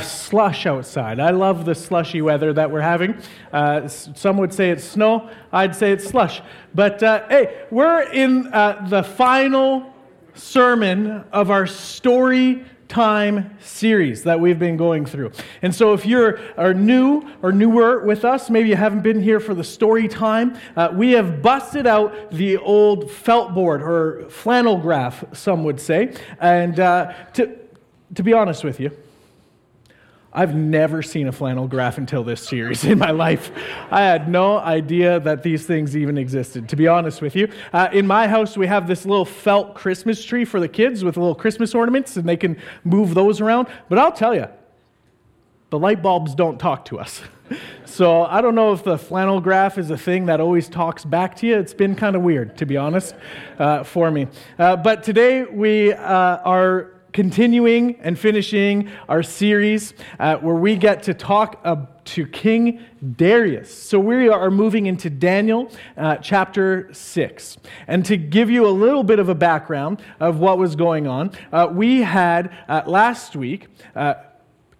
slush outside. I love the slushy weather that we're having. Uh, some would say it's snow, I'd say it's slush. But uh, hey, we're in uh, the final sermon of our story time series that we've been going through. And so, if you're are new or newer with us, maybe you haven't been here for the story time, uh, we have busted out the old felt board or flannel graph, some would say. And uh, to, to be honest with you, I've never seen a flannel graph until this series in my life. I had no idea that these things even existed, to be honest with you. Uh, in my house, we have this little felt Christmas tree for the kids with little Christmas ornaments, and they can move those around. But I'll tell you, the light bulbs don't talk to us. So I don't know if the flannel graph is a thing that always talks back to you. It's been kind of weird, to be honest, uh, for me. Uh, but today we uh, are continuing and finishing our series uh, where we get to talk uh, to King Darius. So we are moving into Daniel uh, chapter 6. And to give you a little bit of a background of what was going on, uh, we had uh, last week uh,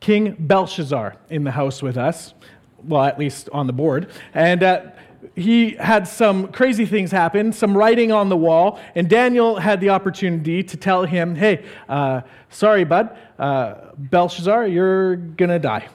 King Belshazzar in the house with us. Well, at least on the board. And he had some crazy things happen, some writing on the wall, and Daniel had the opportunity to tell him, hey, uh, sorry, bud, uh, Belshazzar, you're gonna die.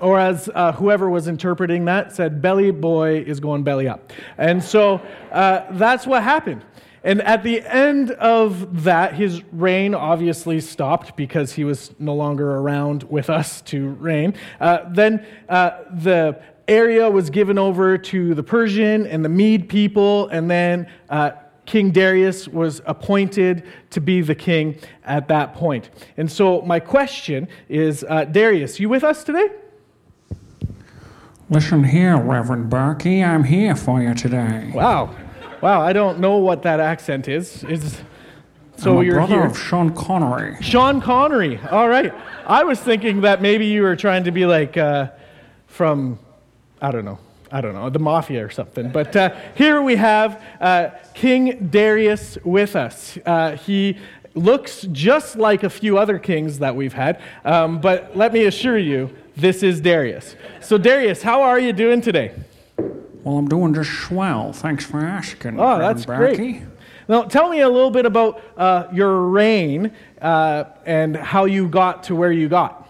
Or as uh, whoever was interpreting that said, belly boy is going belly up. And so uh, that's what happened. And at the end of that, his reign obviously stopped because he was no longer around with us to reign. Uh, then uh, the area was given over to the Persian and the Mede people, and then uh, King Darius was appointed to be the king at that point. And so, my question is uh, Darius, you with us today? Listen here, Reverend Berkey, I'm here for you today. Wow. Wow, I don't know what that accent is. Is so I'm you're brother here. of Sean Connery. Sean Connery. All right. I was thinking that maybe you were trying to be like uh, from I don't know. I don't know, the mafia or something. But uh, here we have uh, King Darius with us. Uh, he looks just like a few other kings that we've had, um, but let me assure you, this is Darius. So, Darius, how are you doing today? Well, I'm doing just swell. Thanks for asking. Oh, that's great. Now, tell me a little bit about uh, your reign uh, and how you got to where you got,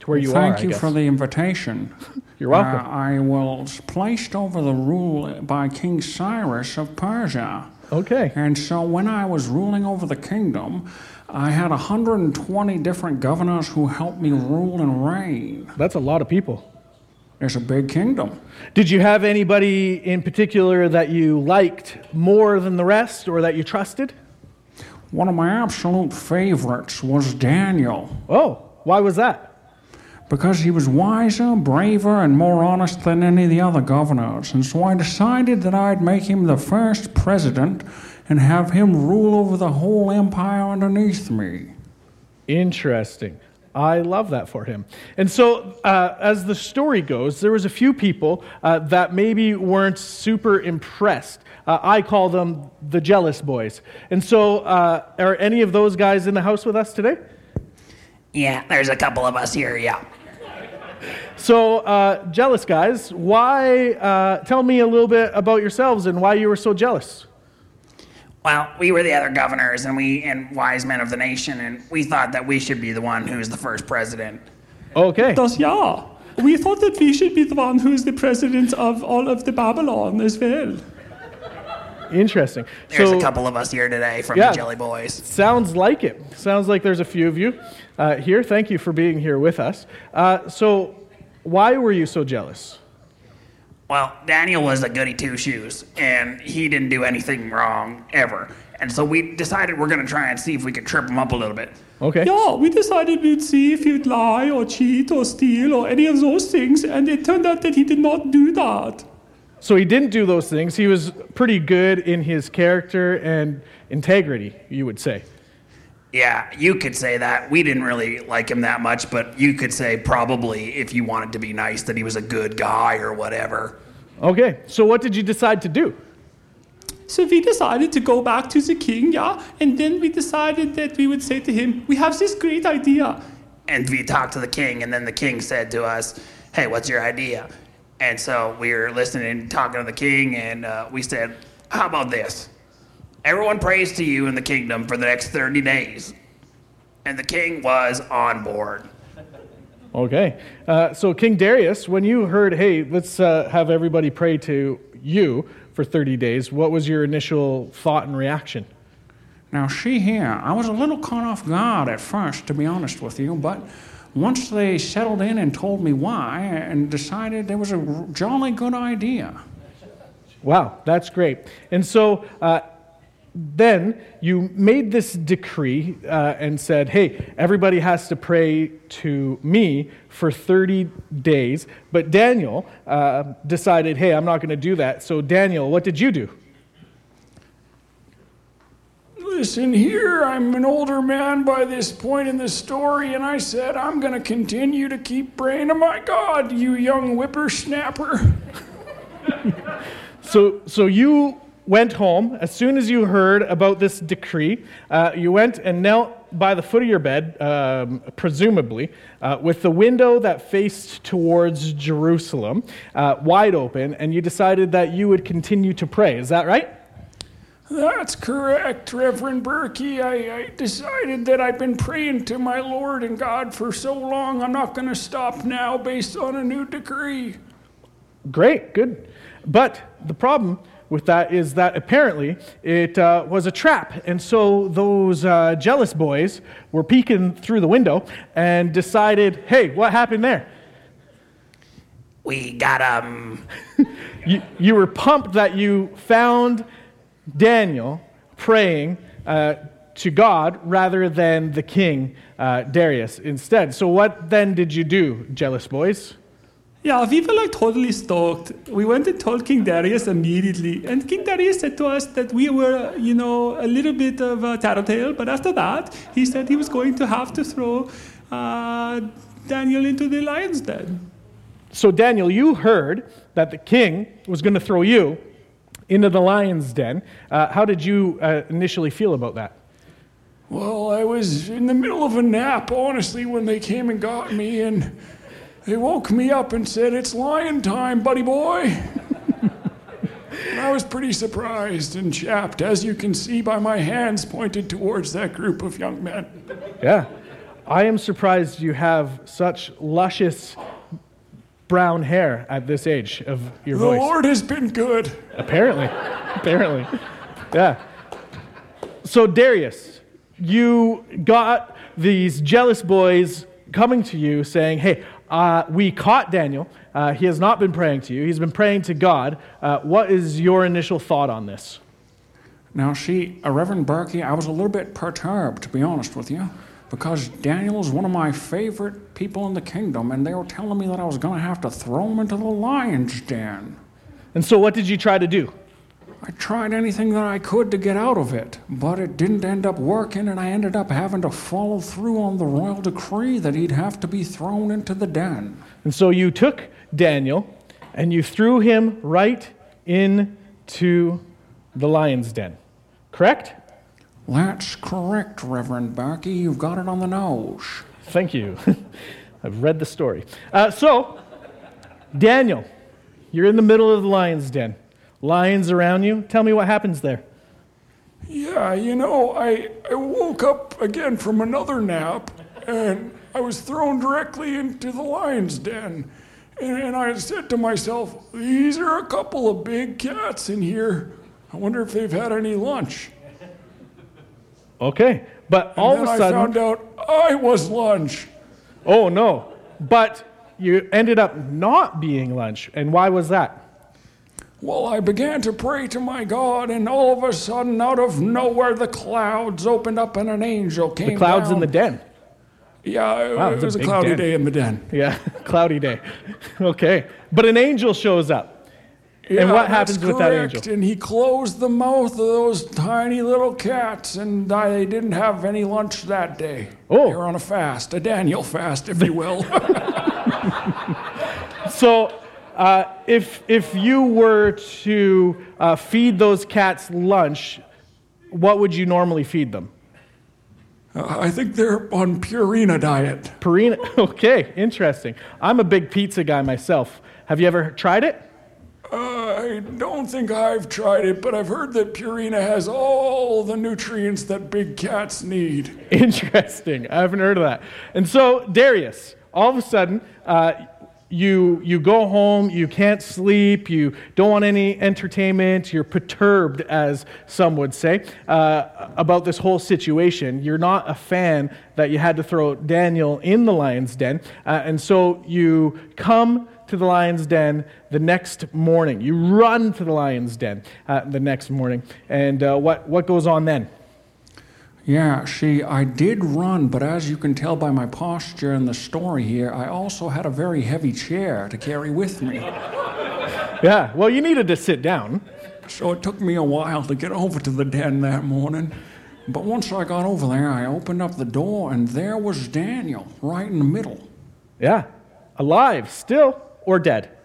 to where you Thank are. Thank you for the invitation. You're welcome. Uh, I was placed over the rule by King Cyrus of Persia. Okay. And so when I was ruling over the kingdom, I had 120 different governors who helped me rule and reign. That's a lot of people. It's a big kingdom. Did you have anybody in particular that you liked more than the rest or that you trusted? One of my absolute favorites was Daniel. Oh, why was that? Because he was wiser, braver, and more honest than any of the other governors. And so I decided that I'd make him the first president and have him rule over the whole empire underneath me. Interesting. I love that for him. And so, uh, as the story goes, there was a few people uh, that maybe weren't super impressed. Uh, I call them the jealous boys. And so, uh, are any of those guys in the house with us today? Yeah, there's a couple of us here, yeah. So, uh, jealous guys, why? Uh, tell me a little bit about yourselves and why you were so jealous. Well, we were the other governors and we and wise men of the nation, and we thought that we should be the one who's the first president. Okay. Das ja. We thought that we should be the one who's the president of all of the Babylon as well. Interesting. There's so, a couple of us here today from yeah, the Jelly Boys. Sounds like it. Sounds like there's a few of you uh, here. Thank you for being here with us. Uh, so, why were you so jealous? Well, Daniel was a goody two shoes, and he didn't do anything wrong ever. And so we decided we're going to try and see if we could trip him up a little bit. Okay. Yeah, we decided we'd see if he'd lie or cheat or steal or any of those things, and it turned out that he did not do that. So he didn't do those things. He was pretty good in his character and integrity, you would say. Yeah, you could say that. We didn't really like him that much, but you could say probably, if you wanted to be nice, that he was a good guy or whatever. Okay, so what did you decide to do? So we decided to go back to the king, yeah, and then we decided that we would say to him, We have this great idea. and we talked to the king, and then the king said to us, "Hey, what's your idea?" And so we were listening and talking to the king, and uh, we said, "How about this? Everyone prays to you in the kingdom for the next 30 days." And the king was on board. Okay. Uh, so, King Darius, when you heard, hey, let's uh, have everybody pray to you for 30 days, what was your initial thought and reaction? Now, see here, I was a little caught off guard at first, to be honest with you, but once they settled in and told me why and decided it was a jolly good idea. Wow, that's great. And so, uh, then you made this decree uh, and said, hey, everybody has to pray to me for 30 days. But Daniel uh, decided, hey, I'm not going to do that. So, Daniel, what did you do? Listen here, I'm an older man by this point in the story, and I said, I'm going to continue to keep praying to my God, you young whippersnapper. so, so you went home as soon as you heard about this decree. Uh, you went and knelt by the foot of your bed, um, presumably, uh, with the window that faced towards Jerusalem uh, wide open, and you decided that you would continue to pray. Is that right? That's correct, Reverend Berkey. I, I, decided that I've been praying to my Lord and God for so long, I'm not going to stop now based on a new decree. Great, good. But the problem with that is that apparently it uh, was a trap. And so those uh, jealous boys were peeking through the window and decided, hey, what happened there? We got um. you, you were pumped that you found Daniel praying uh, to God rather than the king uh, Darius instead. So, what then did you do, jealous boys? Yeah, we were like totally stoked. We went and told King Darius immediately. And King Darius said to us that we were, you know, a little bit of a tattletale. But after that, he said he was going to have to throw uh, Daniel into the lion's den. So, Daniel, you heard that the king was going to throw you into the lion's den. Uh, how did you uh, initially feel about that? Well, I was in the middle of a nap, honestly, when they came and got me. And they woke me up and said, It's lion time, buddy boy. and I was pretty surprised and chapped, as you can see by my hands pointed towards that group of young men. Yeah. I am surprised you have such luscious brown hair at this age of your the voice. The Lord has been good. Apparently. Apparently. Yeah. So, Darius, you got these jealous boys coming to you saying, Hey, uh, we caught Daniel. Uh, he has not been praying to you, he's been praying to God. Uh, what is your initial thought on this? Now, uh, Reverend Berkey, I was a little bit perturbed, to be honest with you, because Daniel is one of my favorite people in the kingdom, and they were telling me that I was going to have to throw him into the lion's den. And so, what did you try to do? I tried anything that I could to get out of it, but it didn't end up working, and I ended up having to follow through on the royal decree that he'd have to be thrown into the den. And so you took Daniel and you threw him right into the lion's den, correct? That's correct, Reverend Barkey. You've got it on the nose. Thank you. I've read the story. Uh, so, Daniel, you're in the middle of the lion's den lions around you. Tell me what happens there. Yeah, you know, I, I woke up again from another nap and I was thrown directly into the lion's den. And, and I said to myself, These are a couple of big cats in here. I wonder if they've had any lunch. Okay, but all of a sudden. I found out I was lunch. Oh, no. But you ended up not being lunch. And why was that? Well, I began to pray to my God, and all of a sudden, out of nowhere, the clouds opened up and an angel came The clouds down. in the den. Yeah, wow, it was a, a cloudy den. day in the den. Yeah, cloudy day. okay. But an angel shows up. Yeah, and what happens with that angel? And he closed the mouth of those tiny little cats, and they didn't have any lunch that day. Oh. They were on a fast, a Daniel fast, if you will. so uh, if, if you were to uh, feed those cats lunch, what would you normally feed them? Uh, I think they're on Purina diet. Purina. Okay, interesting. I'm a big pizza guy myself. Have you ever tried it? I don't think I've tried it, but I've heard that Purina has all the nutrients that big cats need. Interesting. I haven't heard of that. And so, Darius, all of a sudden, uh, you, you go home, you can't sleep, you don't want any entertainment, you're perturbed, as some would say, uh, about this whole situation. You're not a fan that you had to throw Daniel in the lion's den. Uh, and so you come to the lion's den the next morning. You run to the lion's den uh, the next morning. And uh, what, what goes on then? Yeah, see, I did run, but as you can tell by my posture in the story here, I also had a very heavy chair to carry with me. Yeah, well, you needed to sit down. So it took me a while to get over to the den that morning. But once I got over there, I opened up the door, and there was Daniel right in the middle. Yeah, alive still or dead?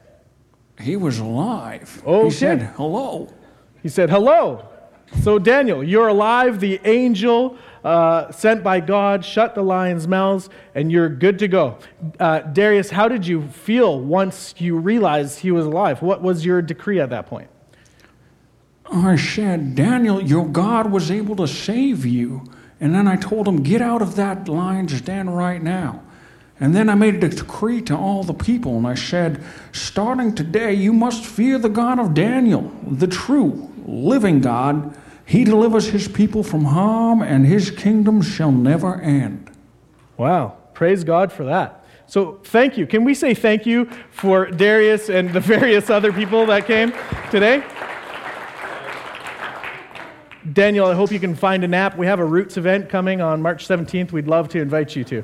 He was alive. Okay. He said, hello. He said, Hello. So, Daniel, you're alive. The angel uh, sent by God shut the lions' mouths, and you're good to go. Uh, Darius, how did you feel once you realized he was alive? What was your decree at that point? I said, Daniel, your God was able to save you. And then I told him, get out of that lion's den right now. And then I made a decree to all the people, and I said, starting today, you must fear the God of Daniel, the true, living God. He delivers his people from harm, and his kingdom shall never end. Wow, praise God for that. So, thank you. Can we say thank you for Darius and the various other people that came today? Daniel, I hope you can find a nap. We have a Roots event coming on March 17th. We'd love to invite you to.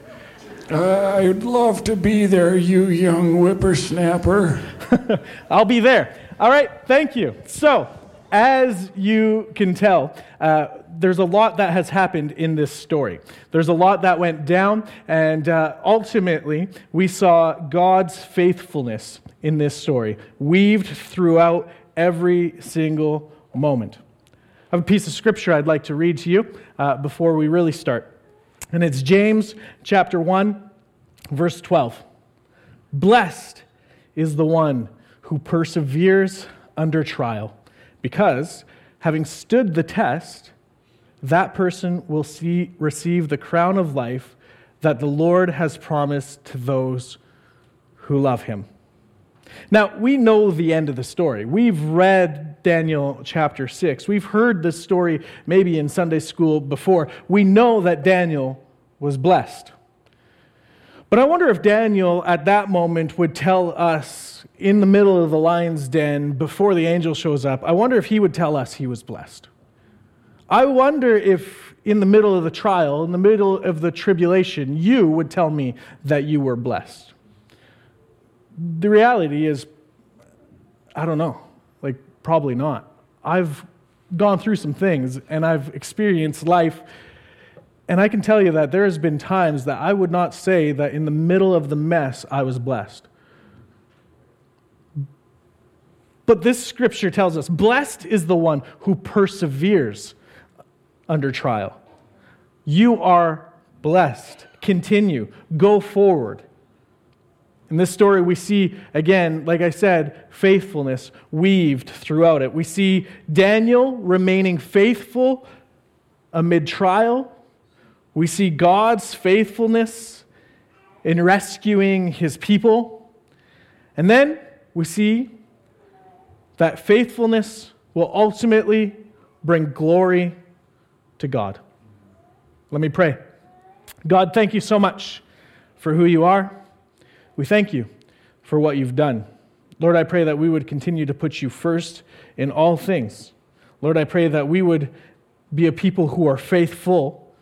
Uh, I'd love to be there, you young whippersnapper. I'll be there. All right, thank you. So, as you can tell, uh, there's a lot that has happened in this story. There's a lot that went down, and uh, ultimately, we saw God's faithfulness in this story, weaved throughout every single moment. I have a piece of scripture I'd like to read to you uh, before we really start. And it's James chapter 1, verse 12. Blessed is the one who perseveres under trial, because having stood the test, that person will see, receive the crown of life that the Lord has promised to those who love him. Now, we know the end of the story. We've read Daniel chapter 6. We've heard this story maybe in Sunday school before. We know that Daniel was blessed. But I wonder if Daniel at that moment would tell us in the middle of the lion's den before the angel shows up, I wonder if he would tell us he was blessed. I wonder if in the middle of the trial, in the middle of the tribulation, you would tell me that you were blessed the reality is, I don't know. Like, probably not. I've gone through some things and I've experienced life. And I can tell you that there has been times that I would not say that in the middle of the mess I was blessed. But this scripture tells us blessed is the one who perseveres under trial. You are blessed. Continue. Go forward. In this story, we see, again, like I said, faithfulness weaved throughout it. We see Daniel remaining faithful amid trial. We see God's faithfulness in rescuing his people. And then we see that faithfulness will ultimately bring glory to God. Let me pray. God, thank you so much for who you are. We thank you for what you've done. Lord, I pray that we would continue to put you first in all things. Lord, I pray that we would be a people who are faithful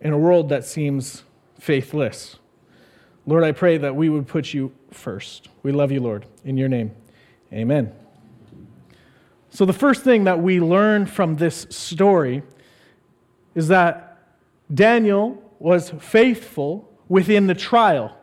in a world that seems faithless. Lord, I pray that we would put you first. We love you, Lord. In your name, amen. So, the first thing that we learn from this story is that Daniel was faithful within the trial.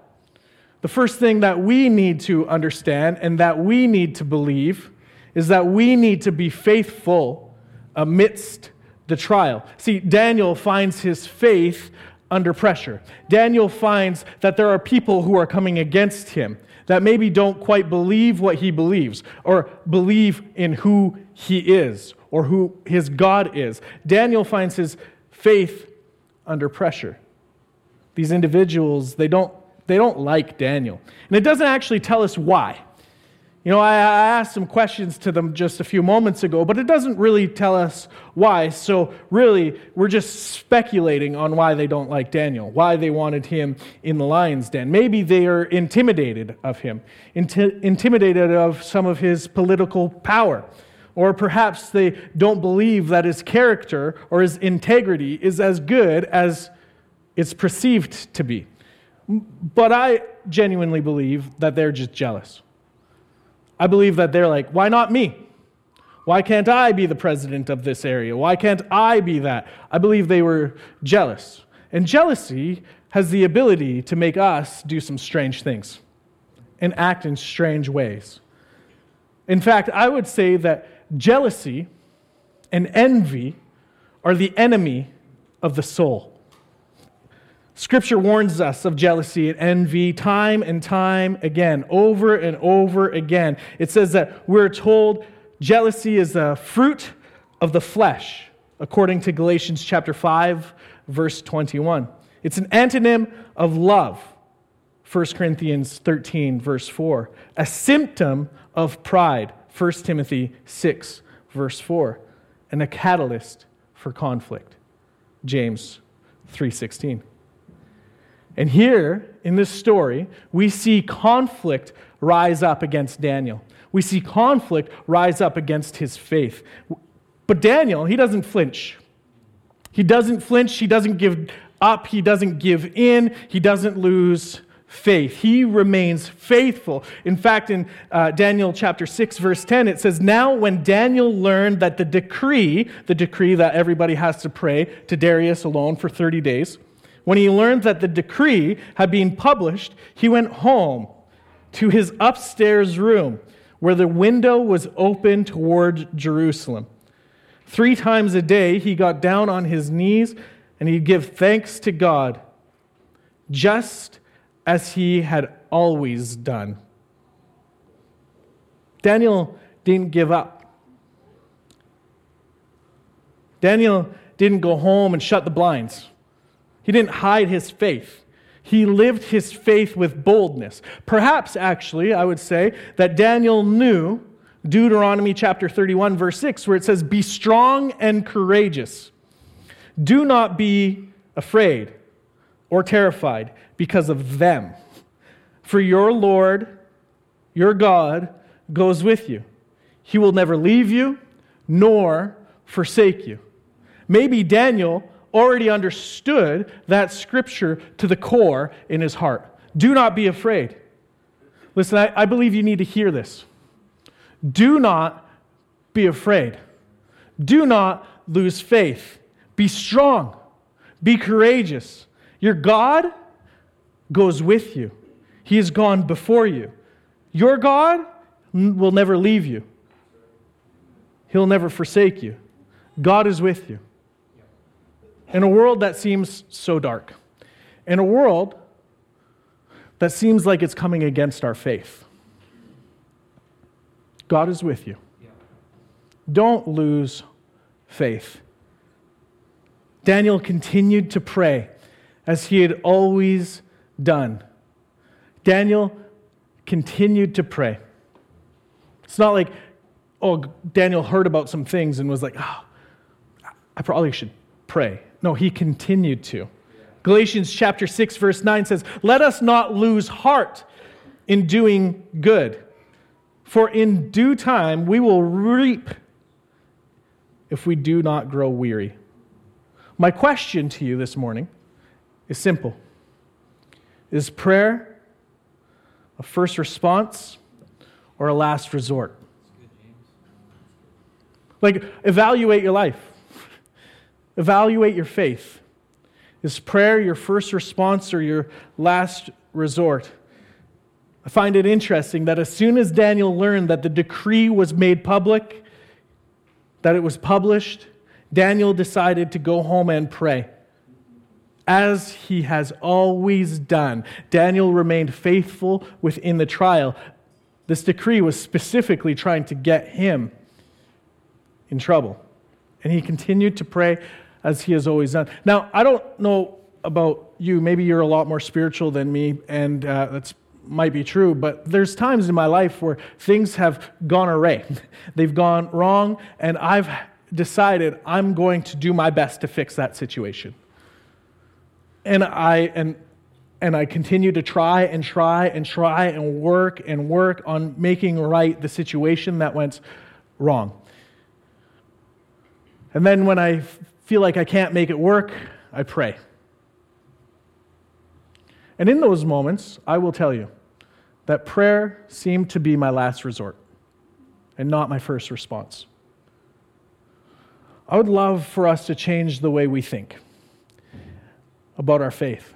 The first thing that we need to understand and that we need to believe is that we need to be faithful amidst the trial. See, Daniel finds his faith under pressure. Daniel finds that there are people who are coming against him that maybe don't quite believe what he believes or believe in who he is or who his God is. Daniel finds his faith under pressure. These individuals, they don't, they don't like Daniel. And it doesn't actually tell us why. You know, I, asked some questions to them just a few moments ago, but it doesn't really tell us why. So, really, we're just speculating on why they don't like Daniel, why they wanted him in the lion's den. Maybe they are intimidated of him, inti- intimidated of some of his political power. Or perhaps they don't believe that his character or his integrity is as good as it's perceived to be. But I genuinely believe that they're just jealous. I believe that they're like, why not me? Why can't I be the president of this area? Why can't I be that? I believe they were jealous. And jealousy has the ability to make us do some strange things and act in strange ways. In fact, I would say that jealousy and envy are the enemy of the soul. Scripture warns us of jealousy and envy time and time again, over and over again. It says that we're told jealousy is a fruit of the flesh, according to Galatians chapter 5, verse 21. It's an antonym of love, 1 Corinthians 13, verse 4. A symptom of pride, 1 Timothy 6, verse 4. And a catalyst for conflict, James 3:16. And here in this story, we see conflict rise up against Daniel. We see conflict rise up against his faith. But Daniel, he doesn't flinch. He doesn't flinch. He doesn't give up. He doesn't give in. He doesn't lose faith. He remains faithful. In fact, in uh, Daniel chapter 6, verse 10, it says, Now when Daniel learned that the decree, the decree that everybody has to pray to Darius alone for 30 days, when he learned that the decree had been published, he went home to his upstairs room where the window was open toward Jerusalem. Three times a day, he got down on his knees and he'd give thanks to God, just as he had always done. Daniel didn't give up. Daniel didn't go home and shut the blinds. He didn't hide his faith. He lived his faith with boldness. Perhaps, actually, I would say that Daniel knew Deuteronomy chapter 31, verse 6, where it says, Be strong and courageous. Do not be afraid or terrified because of them. For your Lord, your God, goes with you. He will never leave you nor forsake you. Maybe Daniel already understood that scripture to the core in his heart. Do not be afraid. Listen, I, I believe you need to hear this. Do not be afraid. Do not lose faith. Be strong. Be courageous. Your God goes with you, He has gone before you. Your God will never leave you, He'll never forsake you. God is with you. In a world that seems so dark, in a world that seems like it's coming against our faith, God is with you. Don't lose faith. Daniel continued to pray as he had always done. Daniel continued to pray. It's not like, oh, Daniel heard about some things and was like, oh, I probably should pray. No, he continued to. Galatians chapter 6 verse 9 says, "Let us not lose heart in doing good, for in due time we will reap if we do not grow weary." My question to you this morning is simple. Is prayer a first response or a last resort? Like evaluate your life. Evaluate your faith. Is prayer your first response or your last resort? I find it interesting that as soon as Daniel learned that the decree was made public, that it was published, Daniel decided to go home and pray. As he has always done, Daniel remained faithful within the trial. This decree was specifically trying to get him in trouble. And he continued to pray as he has always done. Now, I don't know about you. Maybe you're a lot more spiritual than me, and uh, might be true, but there's times in my life where things have gone awry. They've gone wrong, and I've decided I'm going to do my best to fix that situation. And I and and I continue to try and try and try and work and work on making right the situation that went wrong. And then when I feel like I can't make it work, I pray. And in those moments, I will tell you that prayer seemed to be my last resort and not my first response. I would love for us to change the way we think about our faith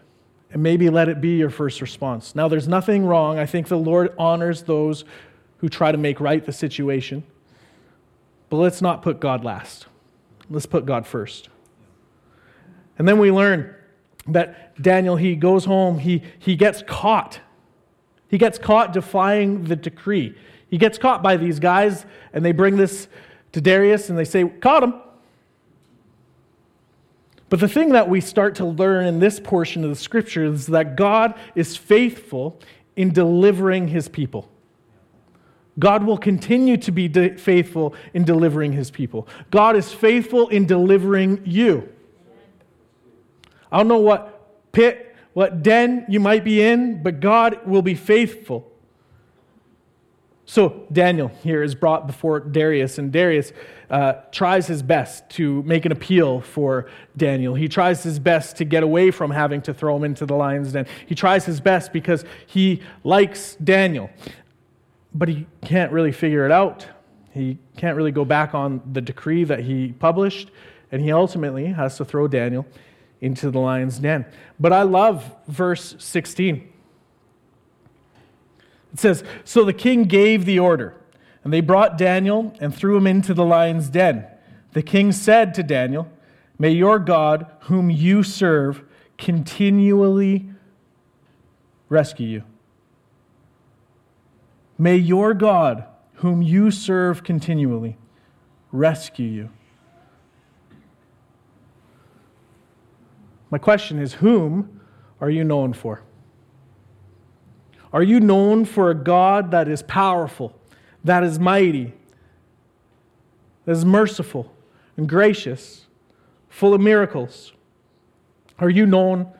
and maybe let it be your first response. Now, there's nothing wrong. I think the Lord honors those who try to make right the situation. But let's not put God last. Let's put God first. And then we learn that Daniel, he goes home, he, he gets caught. He gets caught defying the decree. He gets caught by these guys, and they bring this to Darius and they say, Caught him. But the thing that we start to learn in this portion of the scripture is that God is faithful in delivering his people. God will continue to be de- faithful in delivering his people. God is faithful in delivering you. I don't know what pit, what den you might be in, but God will be faithful. So Daniel here is brought before Darius, and Darius uh, tries his best to make an appeal for Daniel. He tries his best to get away from having to throw him into the lion's den. He tries his best because he likes Daniel, but he can't really figure it out. He can't really go back on the decree that he published, and he ultimately has to throw Daniel into the lion's den. But I love verse 16. It says, So the king gave the order, and they brought Daniel and threw him into the lion's den. The king said to Daniel, May your God, whom you serve, continually rescue you. May your God, whom you serve continually, rescue you. My question is whom are you known for? Are you known for a God that is powerful, that is mighty, that is merciful and gracious, full of miracles? Are you known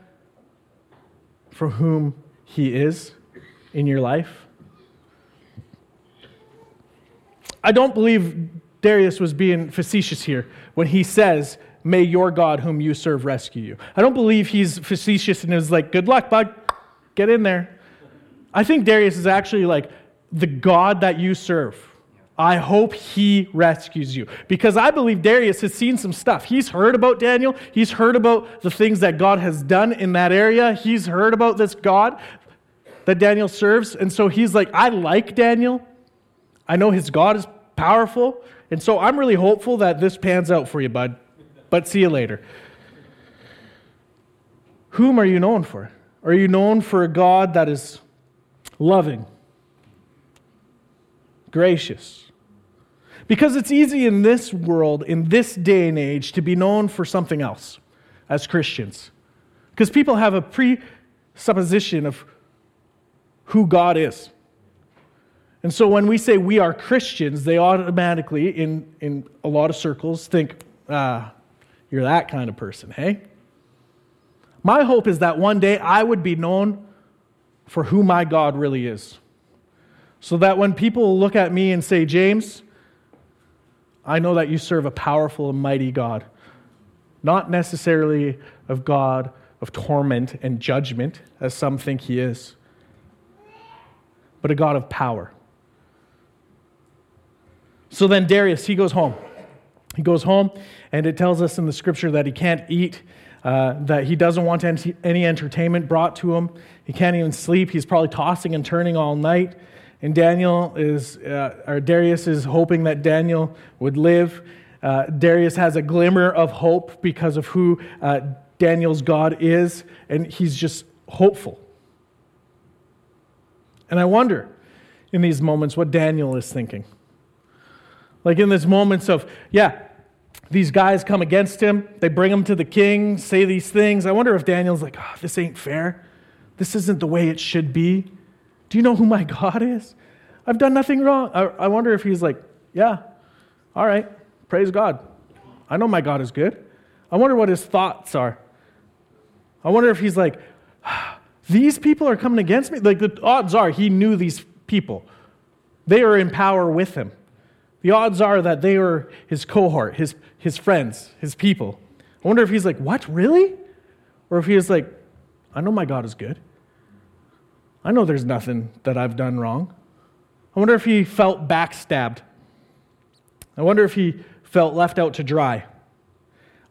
for whom He is in your life? I don't believe Darius was being facetious here when he says, May your God, whom you serve, rescue you. I don't believe he's facetious and is like, Good luck, bud. Get in there. I think Darius is actually like, The God that you serve. I hope he rescues you. Because I believe Darius has seen some stuff. He's heard about Daniel. He's heard about the things that God has done in that area. He's heard about this God that Daniel serves. And so he's like, I like Daniel. I know his God is powerful. And so I'm really hopeful that this pans out for you, bud. But see you later. Whom are you known for? Are you known for a God that is loving, gracious? Because it's easy in this world, in this day and age, to be known for something else as Christians. Because people have a presupposition of who God is. And so when we say we are Christians, they automatically, in, in a lot of circles, think, ah, you're that kind of person, hey? My hope is that one day I would be known for who my God really is. So that when people look at me and say, James, I know that you serve a powerful and mighty God, not necessarily of God of torment and judgment, as some think he is, but a God of power. So then Darius, he goes home. He goes home, and it tells us in the scripture that he can't eat, uh, that he doesn't want any entertainment brought to him. He can't even sleep. He's probably tossing and turning all night. And Daniel is, uh, or Darius is hoping that Daniel would live. Uh, Darius has a glimmer of hope because of who uh, Daniel's God is, and he's just hopeful. And I wonder in these moments what Daniel is thinking. Like in these moments of, yeah, these guys come against him, they bring him to the king, say these things. I wonder if Daniel's like, oh, this ain't fair. This isn't the way it should be. Do you know who my God is? I've done nothing wrong. I, I wonder if he's like, yeah, all right, praise God. I know my God is good. I wonder what his thoughts are. I wonder if he's like, ah, these people are coming against me. Like the odds are he knew these people. They are in power with him. The odds are that they were his cohort, his, his friends, his people. I wonder if he's like, What, really? Or if he is like, I know my God is good. I know there's nothing that I've done wrong. I wonder if he felt backstabbed. I wonder if he felt left out to dry.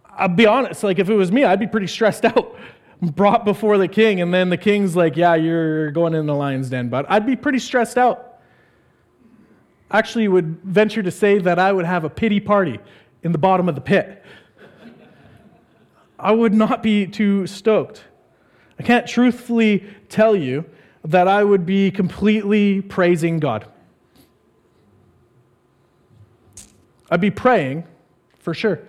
I'll be honest, like if it was me, I'd be pretty stressed out. Brought before the king, and then the king's like, Yeah, you're going in the lion's den, but I'd be pretty stressed out actually would venture to say that I would have a pity party in the bottom of the pit. I would not be too stoked. I can't truthfully tell you that I would be completely praising God. I'd be praying, for sure,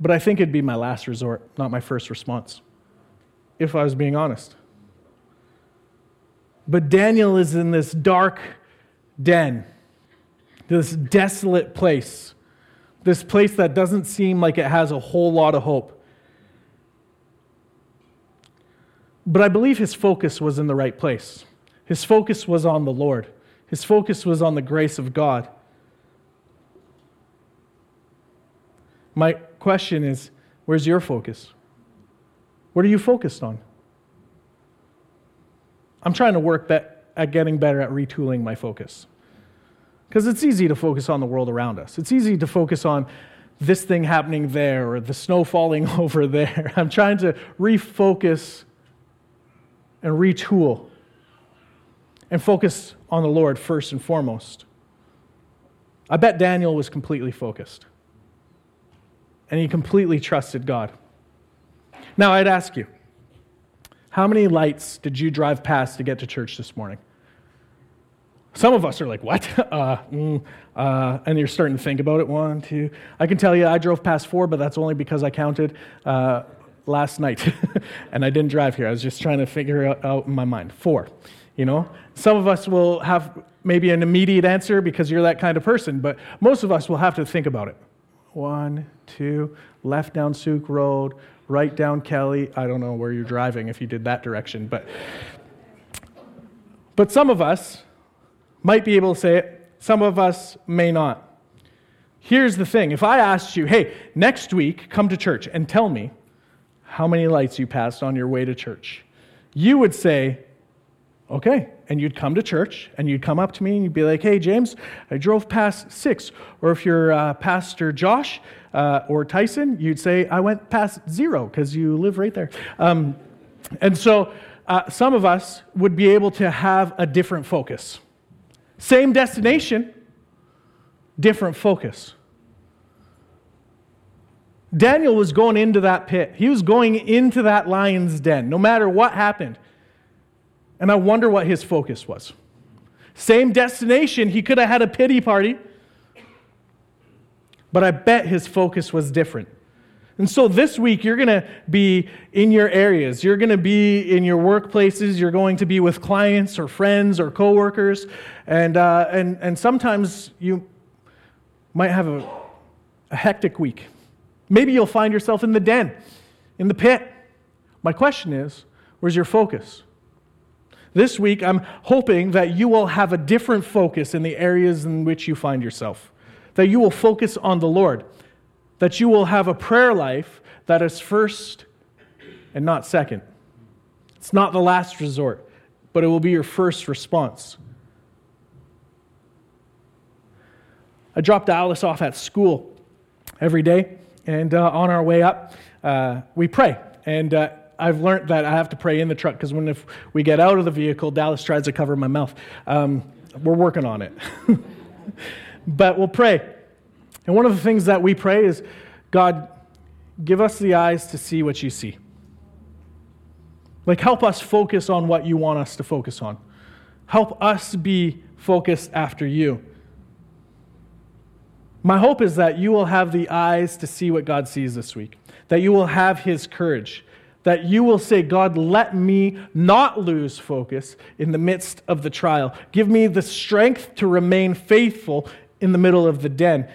but I think it'd be my last resort, not my first response, if I was being honest. But Daniel is in this dark den this desolate place, this place that doesn't seem like it has a whole lot of hope. But I believe his focus was in the right place. His focus was on the Lord, his focus was on the grace of God. My question is where's your focus? What are you focused on? I'm trying to work at getting better at retooling my focus. Because it's easy to focus on the world around us. It's easy to focus on this thing happening there or the snow falling over there. I'm trying to refocus and retool and focus on the Lord first and foremost. I bet Daniel was completely focused and he completely trusted God. Now, I'd ask you, how many lights did you drive past to get to church this morning? Some of us are like, what? Uh, mm, uh, and you're starting to think about it. One, two. I can tell you I drove past four, but that's only because I counted uh, last night. and I didn't drive here. I was just trying to figure it out in my mind. Four. You know? Some of us will have maybe an immediate answer because you're that kind of person, but most of us will have to think about it. One, two, left down Sooke Road, right down Kelly. I don't know where you're driving if you did that direction, but but some of us might be able to say it, some of us may not. Here's the thing if I asked you, hey, next week, come to church and tell me how many lights you passed on your way to church, you would say, okay. And you'd come to church and you'd come up to me and you'd be like, hey, James, I drove past six. Or if you're uh, Pastor Josh uh, or Tyson, you'd say, I went past zero because you live right there. Um, and so uh, some of us would be able to have a different focus. Same destination, different focus. Daniel was going into that pit. He was going into that lion's den, no matter what happened. And I wonder what his focus was. Same destination, he could have had a pity party, but I bet his focus was different. And so this week, you're going to be in your areas. You're going to be in your workplaces. You're going to be with clients or friends or coworkers. And, uh, and, and sometimes you might have a, a hectic week. Maybe you'll find yourself in the den, in the pit. My question is where's your focus? This week, I'm hoping that you will have a different focus in the areas in which you find yourself, that you will focus on the Lord that you will have a prayer life that is first and not second. It's not the last resort, but it will be your first response. I dropped Alice off at school every day, and uh, on our way up, uh, we pray. And uh, I've learned that I have to pray in the truck because when if we get out of the vehicle, Dallas tries to cover my mouth. Um, we're working on it. but we'll pray. And one of the things that we pray is God, give us the eyes to see what you see. Like, help us focus on what you want us to focus on. Help us be focused after you. My hope is that you will have the eyes to see what God sees this week, that you will have his courage, that you will say, God, let me not lose focus in the midst of the trial. Give me the strength to remain faithful in the middle of the den.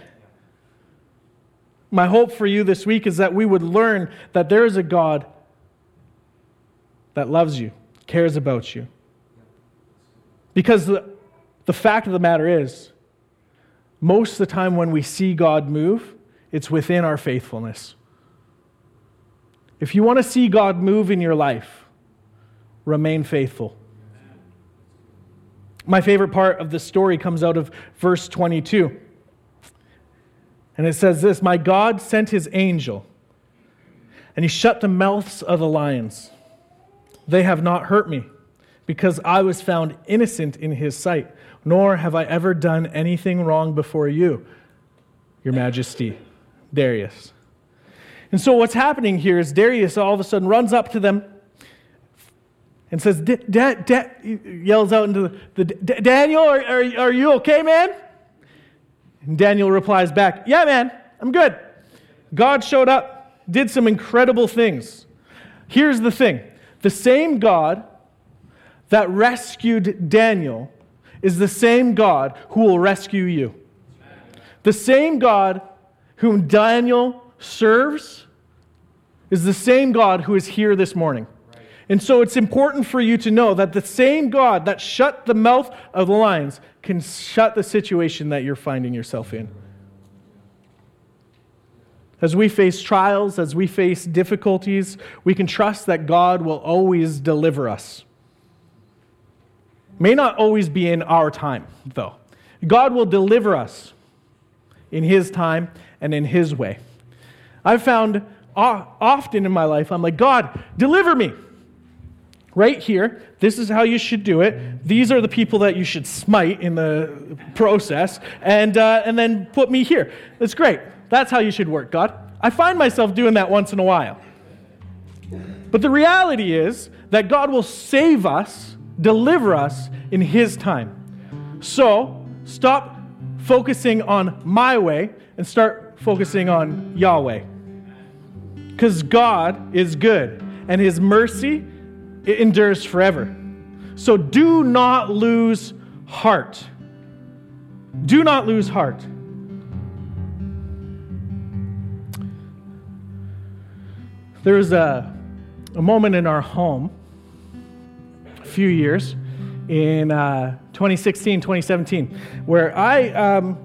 My hope for you this week is that we would learn that there is a God that loves you, cares about you. Because the, the fact of the matter is, most of the time when we see God move, it's within our faithfulness. If you want to see God move in your life, remain faithful. My favorite part of the story comes out of verse 22. And it says this My God sent his angel, and he shut the mouths of the lions. They have not hurt me, because I was found innocent in his sight, nor have I ever done anything wrong before you, your majesty, Darius. And so what's happening here is Darius all of a sudden runs up to them and says, Dad, yells out into the, the Daniel, are, are, are you okay, man? And Daniel replies back, Yeah, man, I'm good. God showed up, did some incredible things. Here's the thing the same God that rescued Daniel is the same God who will rescue you. The same God whom Daniel serves is the same God who is here this morning. And so it's important for you to know that the same God that shut the mouth of the lions can shut the situation that you're finding yourself in. As we face trials, as we face difficulties, we can trust that God will always deliver us. May not always be in our time, though. God will deliver us in His time and in His way. I've found often in my life, I'm like, God, deliver me. Right here, this is how you should do it. These are the people that you should smite in the process, and, uh, and then put me here. That's great. That's how you should work, God. I find myself doing that once in a while. But the reality is that God will save us, deliver us in His time. So stop focusing on my way and start focusing on Yahweh. Because God is good and His mercy it endures forever. So do not lose heart. Do not lose heart. There was a, a moment in our home a few years in uh, 2016, 2017, where I, um,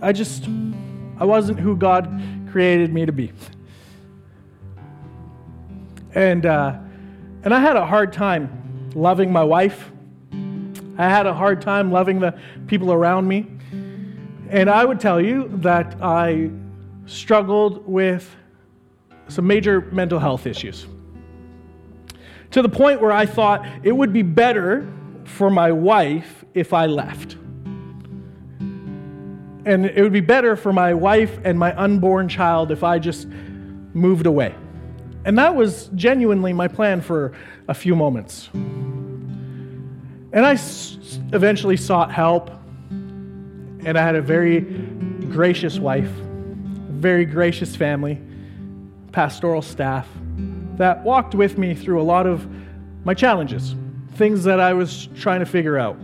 I just, I wasn't who God created me to be. And, uh, and I had a hard time loving my wife. I had a hard time loving the people around me. And I would tell you that I struggled with some major mental health issues. To the point where I thought it would be better for my wife if I left. And it would be better for my wife and my unborn child if I just moved away. And that was genuinely my plan for a few moments. And I s- eventually sought help, and I had a very gracious wife, very gracious family, pastoral staff that walked with me through a lot of my challenges, things that I was trying to figure out.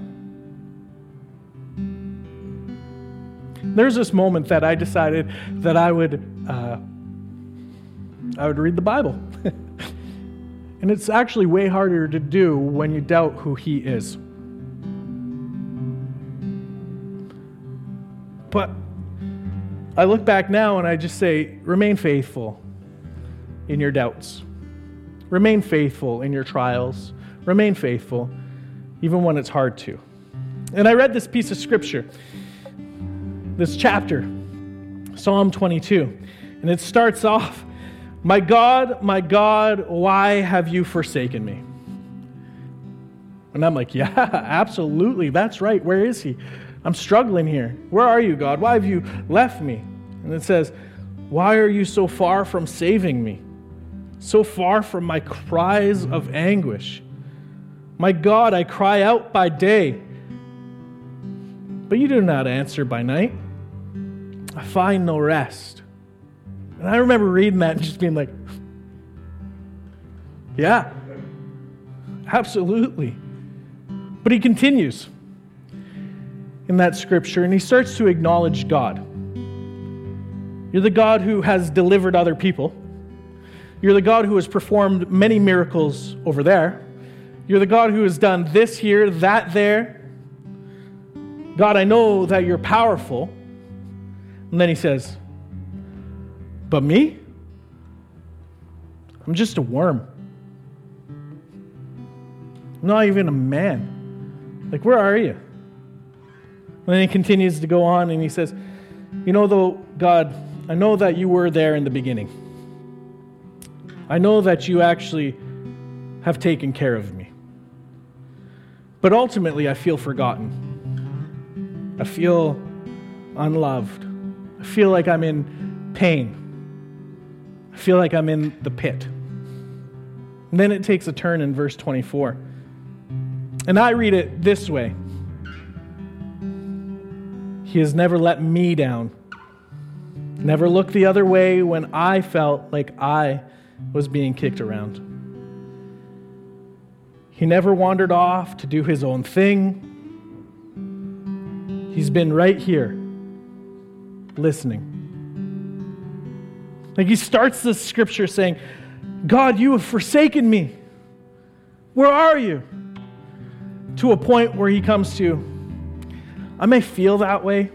There's this moment that I decided that I would uh, I would read the Bible. and it's actually way harder to do when you doubt who He is. But I look back now and I just say, remain faithful in your doubts. Remain faithful in your trials. Remain faithful, even when it's hard to. And I read this piece of scripture, this chapter, Psalm 22, and it starts off my God, my God, why have you forsaken me? And I'm like, Yeah, absolutely. That's right. Where is he? I'm struggling here. Where are you, God? Why have you left me? And it says, Why are you so far from saving me? So far from my cries of anguish. My God, I cry out by day, but you do not answer by night. I find no rest. And I remember reading that and just being like, yeah, absolutely. But he continues in that scripture and he starts to acknowledge God. You're the God who has delivered other people. You're the God who has performed many miracles over there. You're the God who has done this here, that there. God, I know that you're powerful. And then he says, But me? I'm just a worm. I'm not even a man. Like, where are you? And then he continues to go on and he says, You know, though, God, I know that you were there in the beginning. I know that you actually have taken care of me. But ultimately, I feel forgotten. I feel unloved. I feel like I'm in pain. I feel like I'm in the pit. And then it takes a turn in verse 24. And I read it this way He has never let me down, never looked the other way when I felt like I was being kicked around. He never wandered off to do his own thing. He's been right here, listening. Like he starts the scripture saying, God, you have forsaken me. Where are you? To a point where he comes to, I may feel that way,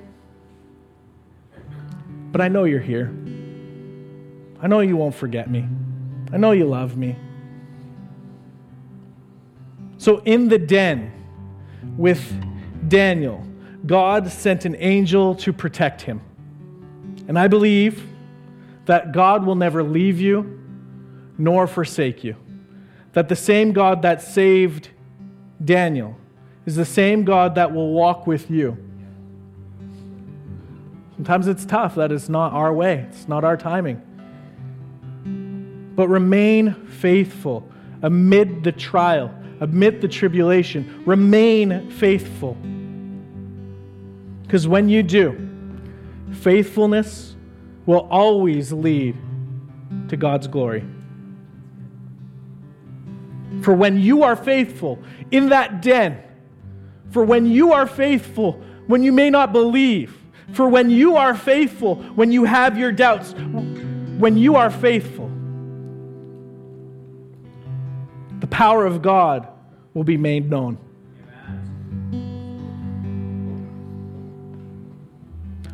but I know you're here. I know you won't forget me. I know you love me. So, in the den with Daniel, God sent an angel to protect him. And I believe that God will never leave you nor forsake you. That the same God that saved Daniel is the same God that will walk with you. Sometimes it's tough that it's not our way, it's not our timing. But remain faithful amid the trial amid the tribulation. Remain faithful. Because when you do, faithfulness will always lead to God's glory. For when you are faithful in that den, for when you are faithful when you may not believe, for when you are faithful when you have your doubts, when you are faithful, the power of God will be made known.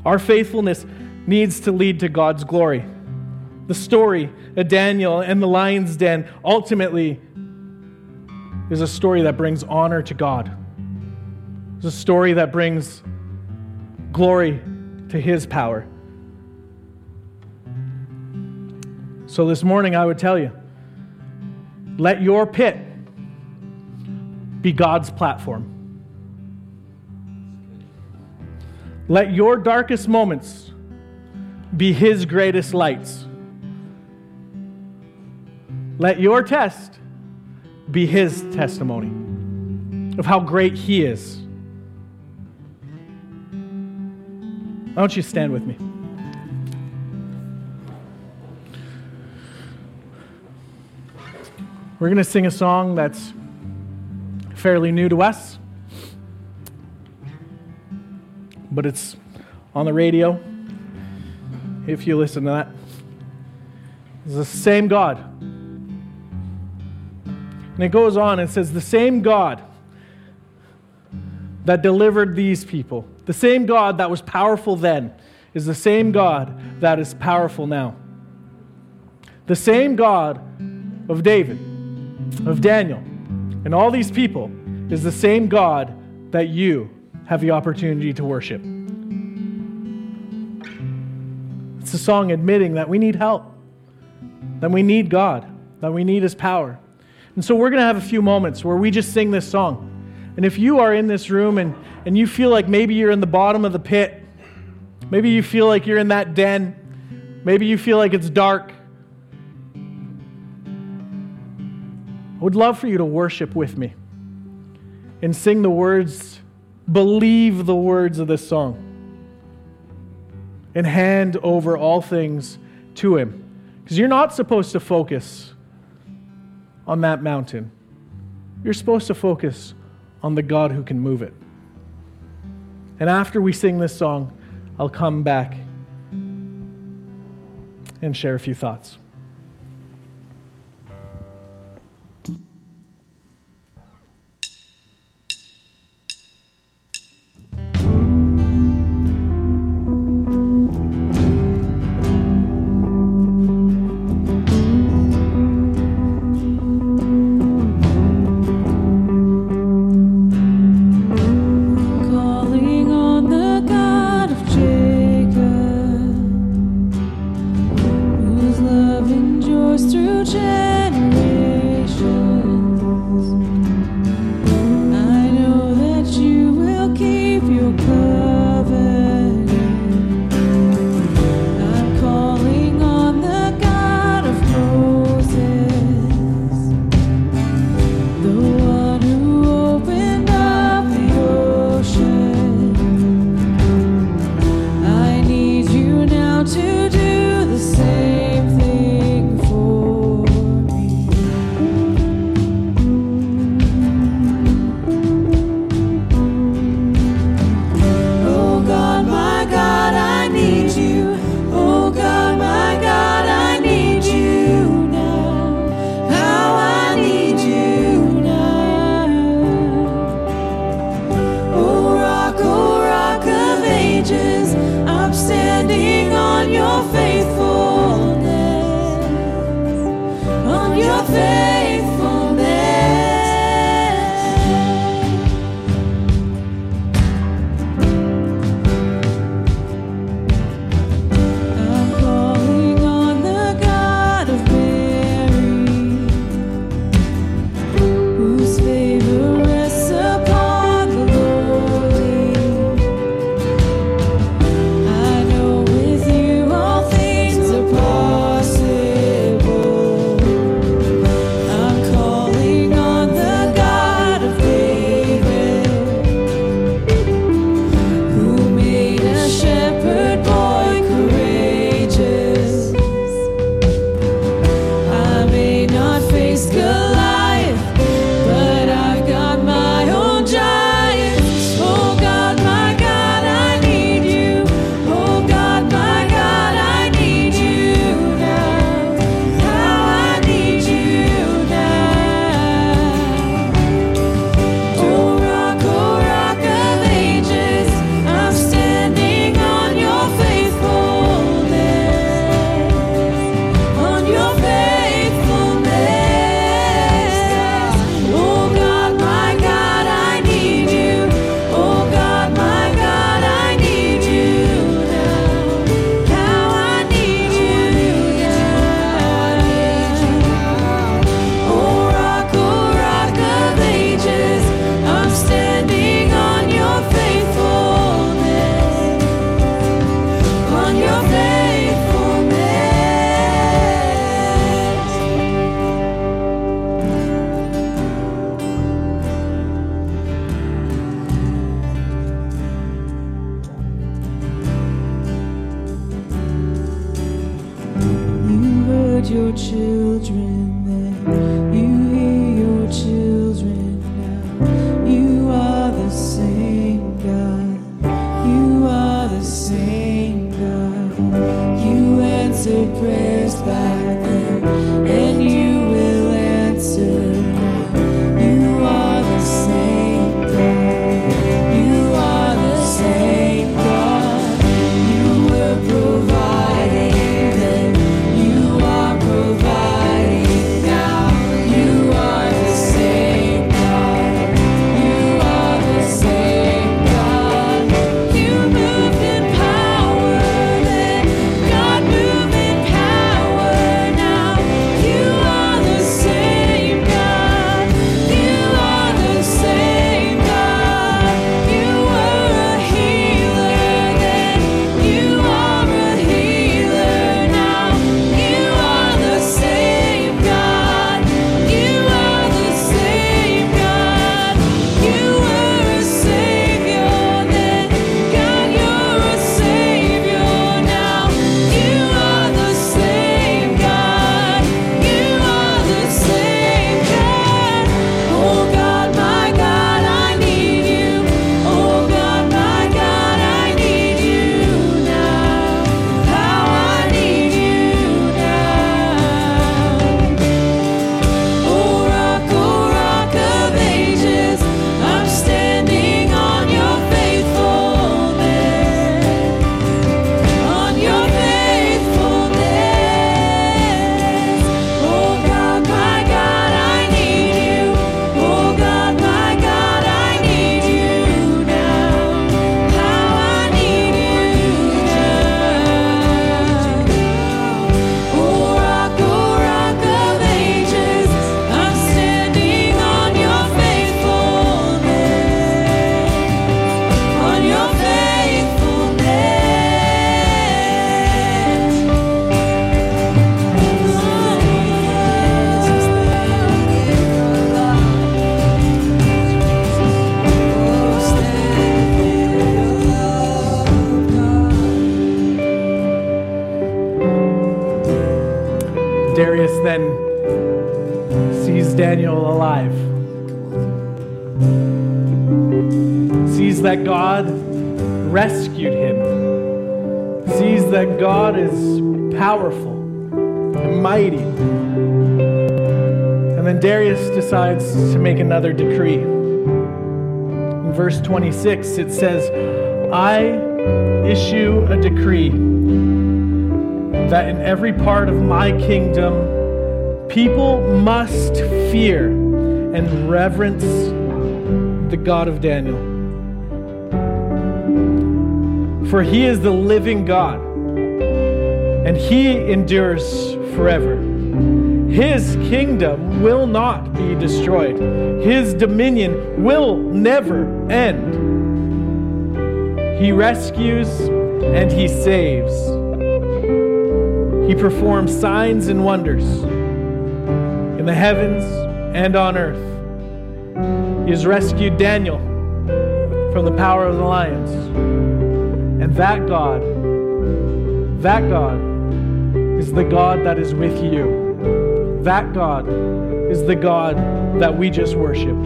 Our faithfulness needs to lead to God's glory. The story of Daniel and the lion's den ultimately is a story that brings honor to God. It's a story that brings glory to his power. So this morning I would tell you let your pit be God's platform. Let your darkest moments be His greatest lights. Let your test be His testimony of how great He is. Why don't you stand with me? We're going to sing a song that's fairly new to us, but it's on the radio if you listen to that. It's the same God. And it goes on and says, The same God that delivered these people, the same God that was powerful then, is the same God that is powerful now. The same God of David of Daniel and all these people is the same God that you have the opportunity to worship. It's a song admitting that we need help, that we need God, that we need His power. And so we're going to have a few moments where we just sing this song And if you are in this room and, and you feel like maybe you're in the bottom of the pit, maybe you feel like you're in that den, maybe you feel like it's dark, I would love for you to worship with me and sing the words, believe the words of this song, and hand over all things to Him. Because you're not supposed to focus on that mountain, you're supposed to focus on the God who can move it. And after we sing this song, I'll come back and share a few thoughts. And then Darius decides to make another decree. In verse 26, it says, I issue a decree that in every part of my kingdom, people must fear and reverence the God of Daniel. For he is the living God, and he endures forever. His kingdom will not be destroyed, his dominion will never end. He rescues and he saves. He performs signs and wonders in the heavens and on earth. He has rescued Daniel from the power of the lions. And that God, that God is the God that is with you. That God is the God that we just worshiped.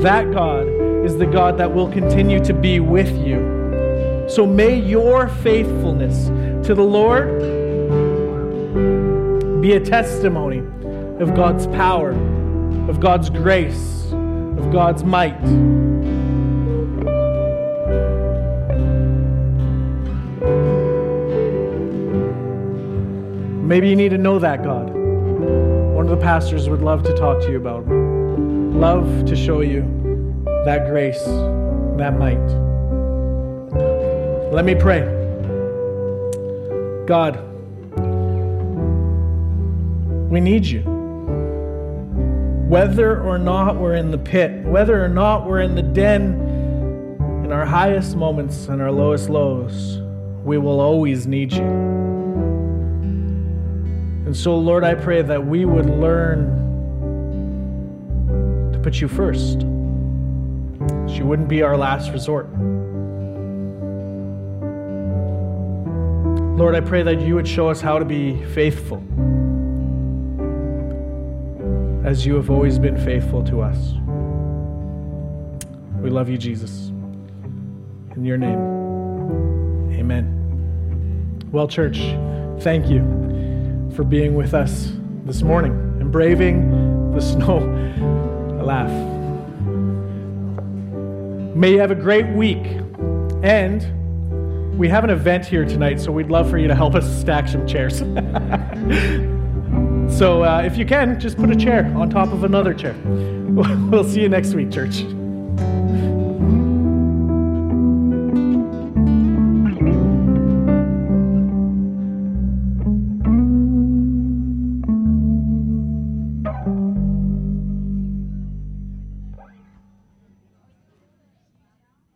That God is the God that will continue to be with you. So may your faithfulness to the Lord be a testimony of God's power, of God's grace, of God's might. Maybe you need to know that God. Of the pastors would love to talk to you about. Love to show you that grace, that might. Let me pray. God, we need you. Whether or not we're in the pit, whether or not we're in the den, in our highest moments and our lowest lows, we will always need you. And so, Lord, I pray that we would learn to put you first. She wouldn't be our last resort. Lord, I pray that you would show us how to be faithful as you have always been faithful to us. We love you, Jesus. In your name, amen. Well, church, thank you for being with us this morning and braving the snow. I laugh. May you have a great week. And we have an event here tonight, so we'd love for you to help us stack some chairs. so uh, if you can, just put a chair on top of another chair. We'll see you next week, church.